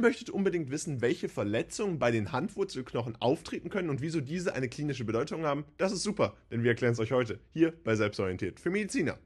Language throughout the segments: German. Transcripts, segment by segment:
Möchtet unbedingt wissen, welche Verletzungen bei den Handwurzelknochen auftreten können und wieso diese eine klinische Bedeutung haben? Das ist super, denn wir erklären es euch heute hier bei Selbstorientiert für Mediziner.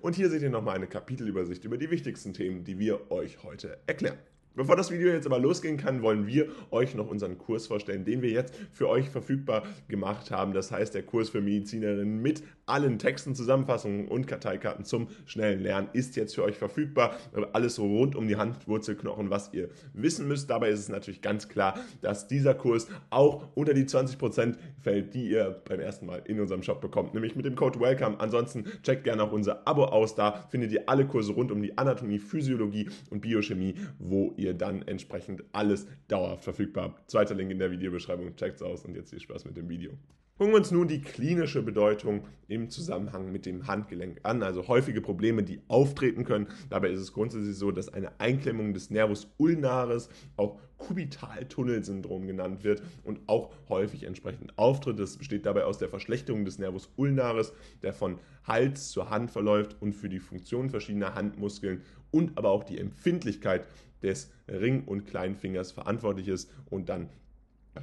Und hier seht ihr nochmal eine Kapitelübersicht über die wichtigsten Themen, die wir euch heute erklären. Bevor das Video jetzt aber losgehen kann, wollen wir euch noch unseren Kurs vorstellen, den wir jetzt für euch verfügbar gemacht haben. Das heißt, der Kurs für Medizinerinnen mit allen Texten, Zusammenfassungen und Karteikarten zum schnellen Lernen ist jetzt für euch verfügbar. Alles rund um die Handwurzelknochen, was ihr wissen müsst. Dabei ist es natürlich ganz klar, dass dieser Kurs auch unter die 20% fällt, die ihr beim ersten Mal in unserem Shop bekommt, nämlich mit dem Code WELCOME. Ansonsten checkt gerne auch unser Abo aus. Da findet ihr alle Kurse rund um die Anatomie, Physiologie und Biochemie, wo ihr ihr dann entsprechend alles dauerhaft verfügbar habt. Zweiter Link in der Videobeschreibung, checkt's aus und jetzt viel Spaß mit dem Video. Gucken wir uns nun die klinische Bedeutung im Zusammenhang mit dem Handgelenk an, also häufige Probleme, die auftreten können. Dabei ist es grundsätzlich so, dass eine Einklemmung des Nervus ulnaris, auch Kubitaltunnelsyndrom genannt wird und auch häufig entsprechend auftritt. Das besteht dabei aus der Verschlechterung des Nervus ulnaris, der von Hals zur Hand verläuft und für die Funktion verschiedener Handmuskeln und aber auch die Empfindlichkeit des Ring- und Kleinfingers verantwortlich ist und dann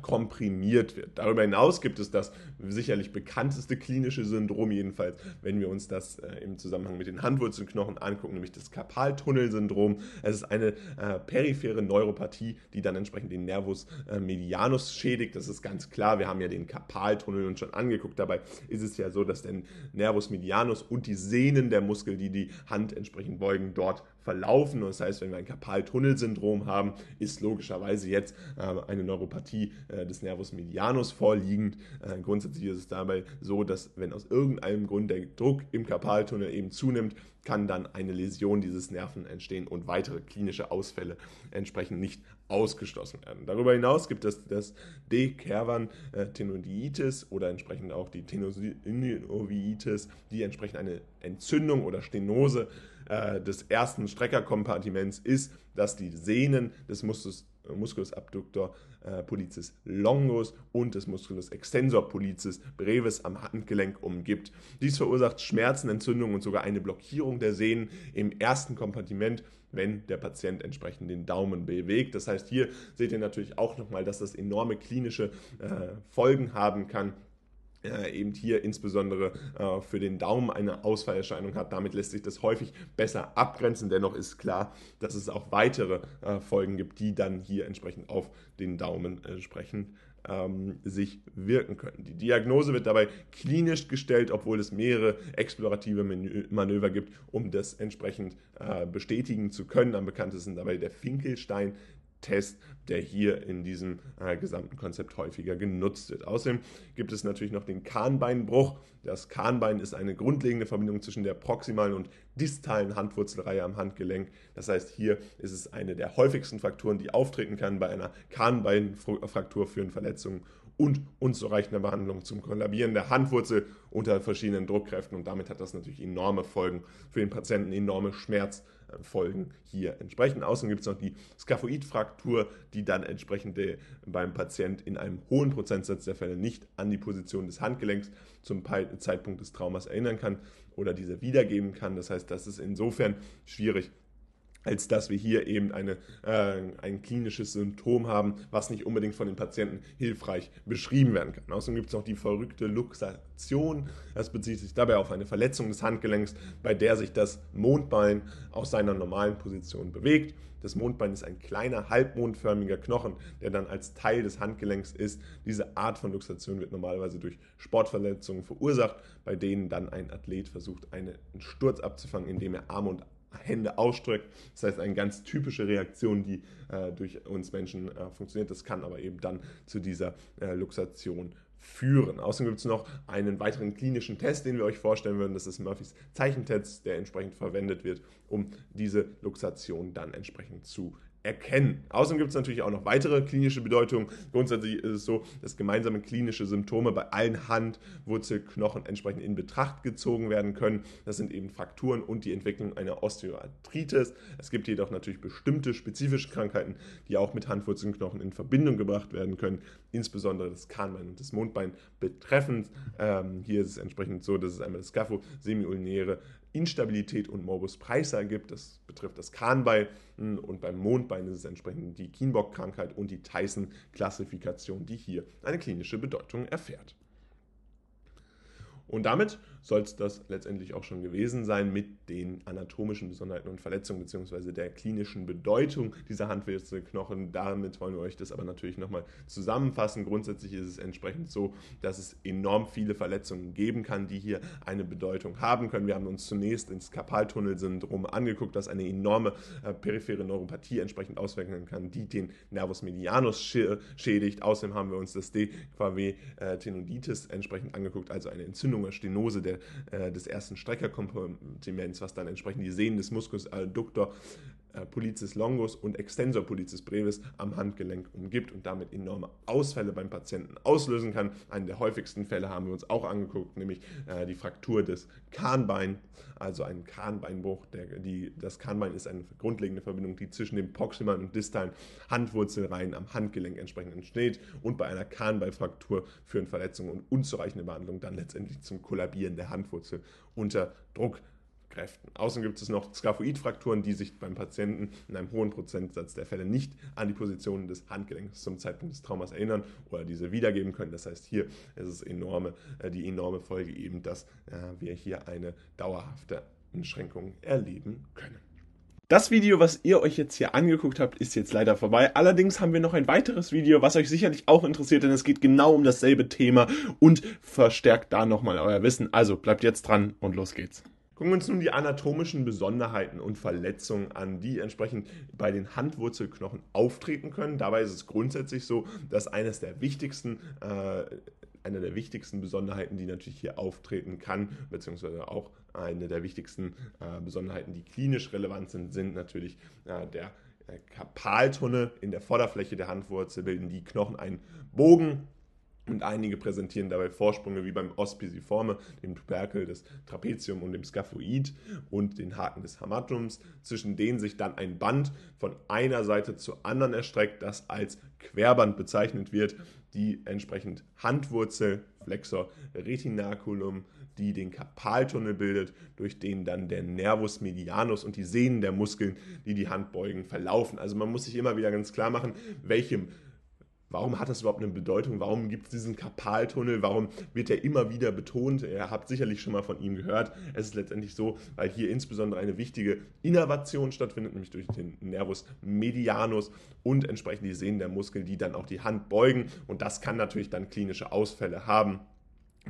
komprimiert wird. Darüber hinaus gibt es das sicherlich bekannteste klinische Syndrom, jedenfalls, wenn wir uns das äh, im Zusammenhang mit den Handwurzelknochen angucken, nämlich das Karpaltunnelsyndrom. Es ist eine äh, periphere Neuropathie, die dann entsprechend den Nervus äh, medianus schädigt. Das ist ganz klar. Wir haben ja den Karpaltunnel uns schon angeguckt. Dabei ist es ja so, dass der Nervus medianus und die Sehnen der Muskel, die die Hand entsprechend beugen, dort verlaufen. Und das heißt, wenn wir ein Karpaltunnelsyndrom haben, ist logischerweise jetzt äh, eine Neuropathie äh, des Nervus medianus vorliegend. Äh, grundsätzlich ist es dabei so, dass wenn aus irgendeinem Grund der Druck im Karpaltunnel eben zunimmt, kann dann eine Läsion dieses Nerven entstehen und weitere klinische Ausfälle entsprechend nicht ausgeschlossen werden. Darüber hinaus gibt es das Dekervan-Tenoditis äh, oder entsprechend auch die Tenosinoviitis, die entsprechend eine Entzündung oder Stenose äh, des ersten Streckerkompartiments ist, dass die Sehnen des Muskus, Musculus abductor äh, pollicis longus und des Musculus extensor pollicis brevis am Handgelenk umgibt. Dies verursacht Schmerzen, Entzündungen und sogar eine Blockierung der Sehnen im ersten Kompartiment, wenn der Patient entsprechend den Daumen bewegt. Das heißt, hier seht ihr natürlich auch nochmal, dass das enorme klinische äh, Folgen haben kann äh, eben hier insbesondere äh, für den Daumen eine Ausfallerscheinung hat. Damit lässt sich das häufig besser abgrenzen. Dennoch ist klar, dass es auch weitere äh, Folgen gibt, die dann hier entsprechend auf den Daumen entsprechend ähm, sich wirken können. Die Diagnose wird dabei klinisch gestellt, obwohl es mehrere explorative Manöver gibt, um das entsprechend äh, bestätigen zu können. Am bekanntesten dabei der Finkelstein, Test, der hier in diesem äh, gesamten Konzept häufiger genutzt wird. Außerdem gibt es natürlich noch den Kahnbeinbruch. Das Kahnbein ist eine grundlegende Verbindung zwischen der proximalen und distalen Handwurzelreihe am Handgelenk. Das heißt, hier ist es eine der häufigsten Frakturen, die auftreten kann. Bei einer Kahnbeinfraktur führen Verletzungen und unzureichender Behandlung zum Kollabieren der Handwurzel unter verschiedenen Druckkräften und damit hat das natürlich enorme Folgen für den Patienten, enorme Schmerzfolgen hier entsprechend. Außerdem gibt es noch die Skaphoidfraktur, die dann entsprechend beim Patient in einem hohen Prozentsatz der Fälle nicht an die Position des Handgelenks zum Zeitpunkt des Traumas erinnern kann oder diese wiedergeben kann. Das heißt, das ist insofern schwierig, als dass wir hier eben eine, äh, ein klinisches Symptom haben, was nicht unbedingt von den Patienten hilfreich beschrieben werden kann. Außerdem gibt es noch die verrückte Luxation. Das bezieht sich dabei auf eine Verletzung des Handgelenks, bei der sich das Mondbein aus seiner normalen Position bewegt. Das Mondbein ist ein kleiner, halbmondförmiger Knochen, der dann als Teil des Handgelenks ist. Diese Art von Luxation wird normalerweise durch Sportverletzungen verursacht, bei denen dann ein Athlet versucht, einen Sturz abzufangen, indem er Arme und Hände ausstreckt. Das heißt, eine ganz typische Reaktion, die äh, durch uns Menschen äh, funktioniert. Das kann aber eben dann zu dieser äh, Luxation führen. Außerdem gibt es noch einen weiteren klinischen Test, den wir euch vorstellen würden. Das ist Murphys Zeichentest, der entsprechend verwendet wird, um diese Luxation dann entsprechend zu erkennen. Außerdem gibt es natürlich auch noch weitere klinische Bedeutungen. Grundsätzlich ist es so, dass gemeinsame klinische Symptome bei allen Handwurzelknochen entsprechend in Betracht gezogen werden können. Das sind eben Frakturen und die Entwicklung einer Osteoarthritis. Es gibt jedoch natürlich bestimmte spezifische Krankheiten, die auch mit Handwurzelknochen in Verbindung gebracht werden können, insbesondere das Kahnbein und das Mondbein betreffend. Ähm, hier ist es entsprechend so, dass es einmal das Scapho semiulnäre Instabilität und Morbus Preisser gibt. Das betrifft das Kahnbein und beim Mondbein ist es entsprechend die Kienbock-Krankheit und die Tyson-Klassifikation, die hier eine klinische Bedeutung erfährt. Und damit soll es das letztendlich auch schon gewesen sein mit den anatomischen Besonderheiten und Verletzungen bzw. der klinischen Bedeutung dieser Handwurzelknochen. Damit wollen wir euch das aber natürlich nochmal zusammenfassen. Grundsätzlich ist es entsprechend so, dass es enorm viele Verletzungen geben kann, die hier eine Bedeutung haben können. Wir haben uns zunächst ins Karpaltunnelsyndrom angeguckt, das eine enorme äh, periphere Neuropathie entsprechend auswirken kann, die den Nervus medianus schädigt. Außerdem haben wir uns das DQW-Tenoiditis äh, entsprechend angeguckt, also eine Entzündung oder Stenose der äh, des ersten Streckerkompartiments, was dann entsprechend die Sehnen des Muskus adductor äh, Pollicis longus und Extensor Pollicis brevis am Handgelenk umgibt und damit enorme Ausfälle beim Patienten auslösen kann. Einen der häufigsten Fälle haben wir uns auch angeguckt, nämlich äh, die Fraktur des Kahnbein, also ein Kahnbeinbruch. Der, die, das Kahnbein ist eine grundlegende Verbindung, die zwischen dem proximalen und distalen Handwurzelreihen am Handgelenk entsprechend entsteht und bei einer Kahnbeinfraktur führen Verletzungen und unzureichende Behandlung dann letztendlich zum Kollabieren der Handwurzel unter Druck Kräften. Außerdem gibt es noch Skaphoidfrakturen, die sich beim Patienten in einem hohen Prozentsatz der Fälle nicht an die Position des Handgelenks zum Zeitpunkt des Traumas erinnern oder diese wiedergeben können. Das heißt, hier ist es enorme, äh, die enorme Folge eben, dass äh, wir hier eine dauerhafte Einschränkung erleben können. Das Video, was ihr euch jetzt hier angeguckt habt, ist jetzt leider vorbei. Allerdings haben wir noch ein weiteres Video, was euch sicherlich auch interessiert, denn es geht genau um dasselbe Thema und verstärkt da nochmal euer Wissen. Also bleibt jetzt dran und los geht's. Gucken wir uns nun die anatomischen Besonderheiten und Verletzungen an, die entsprechend bei den Handwurzelknochen auftreten können. Dabei ist es grundsätzlich so, dass eines der wichtigsten äh, eine der wichtigsten Besonderheiten, die natürlich hier auftreten kann, beziehungsweise auch eine der wichtigsten äh, Besonderheiten, die klinisch relevant sind, sind natürlich äh, der äh, Karpaltunnel in der Vorderfläche der Handwurzel bilden die Knochen einen Bogen und einige präsentieren dabei Vorsprünge wie beim Ospiciforme, dem Tuberkel des Trapezium und dem Scaphoid und den Haken des Hamatums, zwischen denen sich dann ein Band von einer Seite zur anderen erstreckt, das als Querband bezeichnet wird, die entsprechend Handwurzel, Flexor retinaculum, die den Karpaltunnel bildet, durch den dann der Nervus medianus und die Sehnen der Muskeln, die die Hand beugen, verlaufen. Also man muss sich immer wieder ganz klar machen, welchem Warum hat das überhaupt eine Bedeutung? Warum gibt es diesen Karpaltunnel? Warum wird er immer wieder betont? Ihr habt sicherlich schon mal von ihm gehört. Es ist letztendlich so, weil hier insbesondere eine wichtige Innervation stattfindet, nämlich durch den Nervus medianus und entsprechend die Sehnen der Muskeln, die dann auch die Hand beugen. Und das kann natürlich dann klinische Ausfälle haben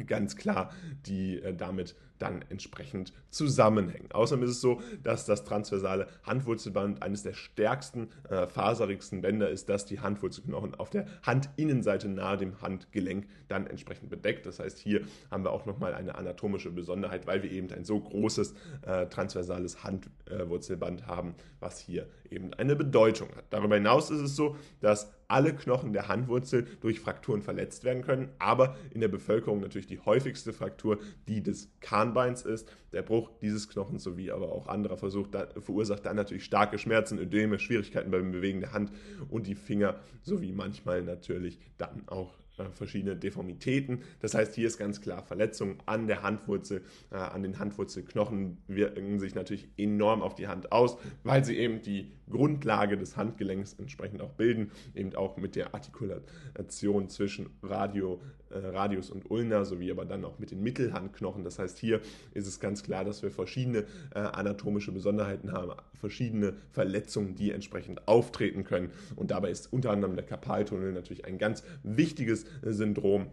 ganz klar, die äh, damit dann entsprechend zusammenhängen. Außerdem ist es so, dass das transversale Handwurzelband eines der stärksten, äh, faserigsten Bänder ist, das die Handwurzelknochen auf der Handinnenseite nahe dem Handgelenk dann entsprechend bedeckt. Das heißt, hier haben wir auch nochmal eine anatomische Besonderheit, weil wir eben ein so großes äh, transversales Handwurzelband haben, was hier eben eine Bedeutung hat. Darüber hinaus ist es so, dass alle Knochen der Handwurzel durch Frakturen verletzt werden können, aber in der Bevölkerung natürlich die häufigste Fraktur die des Kahnbeins ist. Der Bruch dieses Knochens sowie aber auch anderer Versuch da, verursacht dann natürlich starke Schmerzen, Ödeme, Schwierigkeiten beim Bewegen der Hand und die Finger sowie manchmal natürlich dann auch verschiedene Deformitäten. Das heißt, hier ist ganz klar, Verletzungen an der Handwurzel, äh, an den Handwurzelknochen wirken sich natürlich enorm auf die Hand aus, weil sie eben die Grundlage des Handgelenks entsprechend auch bilden, eben auch mit der Artikulation zwischen Radio, äh, Radius und Ulna, sowie aber dann auch mit den Mittelhandknochen. Das heißt, hier ist es ganz klar, dass wir verschiedene äh, anatomische Besonderheiten haben, verschiedene Verletzungen, die entsprechend auftreten können. Und dabei ist unter anderem der Karpaltunnel natürlich ein ganz wichtiges Syndrom,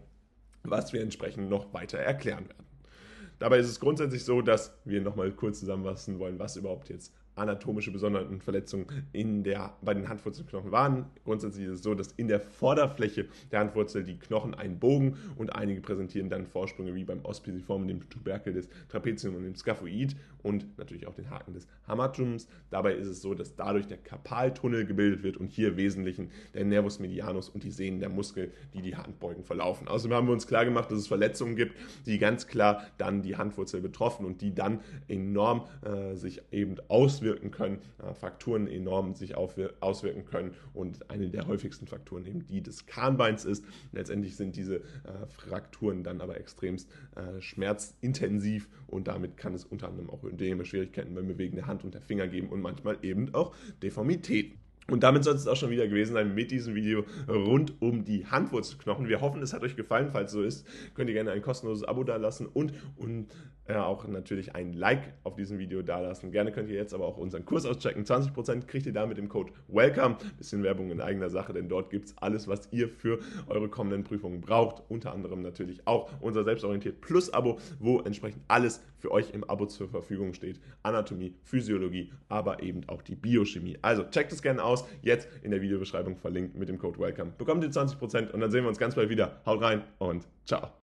was wir entsprechend noch weiter erklären werden. Dabei ist es grundsätzlich so, dass wir nochmal kurz zusammenfassen wollen, was überhaupt jetzt anatomische Besonderheiten und Verletzungen in der, bei den Handwurzelknochen waren. Grundsätzlich ist es so, dass in der Vorderfläche der Handwurzel die Knochen einen Bogen und einige präsentieren dann Vorsprünge wie beim Ospiciform, dem Tuberkel des Trapezium und dem Scaphoid und natürlich auch den Haken des Hamatums. Dabei ist es so, dass dadurch der Karpaltunnel gebildet wird und hier Wesentlichen der Nervus medianus und die Sehnen der Muskel, die die Handbeugen verlaufen. Außerdem haben wir uns klar gemacht, dass es Verletzungen gibt, die ganz klar dann die Handwurzel betroffen und die dann enorm äh, sich eben auswirken auswirken können, äh, Frakturen enorm sich auswirken können und eine der häufigsten Faktoren eben die des Kahnbeins ist. Letztendlich sind diese äh, Frakturen dann aber extremst äh, schmerzintensiv und damit kann es unter anderem auch Ödeme, Schwierigkeiten beim Bewegen der Hand und der Finger geben und manchmal eben auch Deformitäten. Und damit soll es auch schon wieder gewesen sein mit diesem Video rund um die Handwurzelknochen. Wir hoffen, es hat euch gefallen. Falls so ist, könnt ihr gerne ein kostenloses Abo dalassen und, und äh, auch natürlich ein Like auf diesem Video dalassen. Gerne könnt ihr jetzt aber auch unseren Kurs auschecken. 20% kriegt ihr da mit dem Code WELCOME. Bisschen Werbung in eigener Sache, denn dort gibt es alles, was ihr für eure kommenden Prüfungen braucht. Unter anderem natürlich auch unser Selbstorientiert Plus Abo, wo entsprechend alles für euch im Abo zur Verfügung steht. Anatomie, Physiologie, aber eben auch die Biochemie. Also checkt es gerne aus. Jetzt in der Videobeschreibung verlinkt mit dem Code WELCOME. Bekommt ihr 20% und dann sehen wir uns ganz bald wieder. Haut rein und ciao.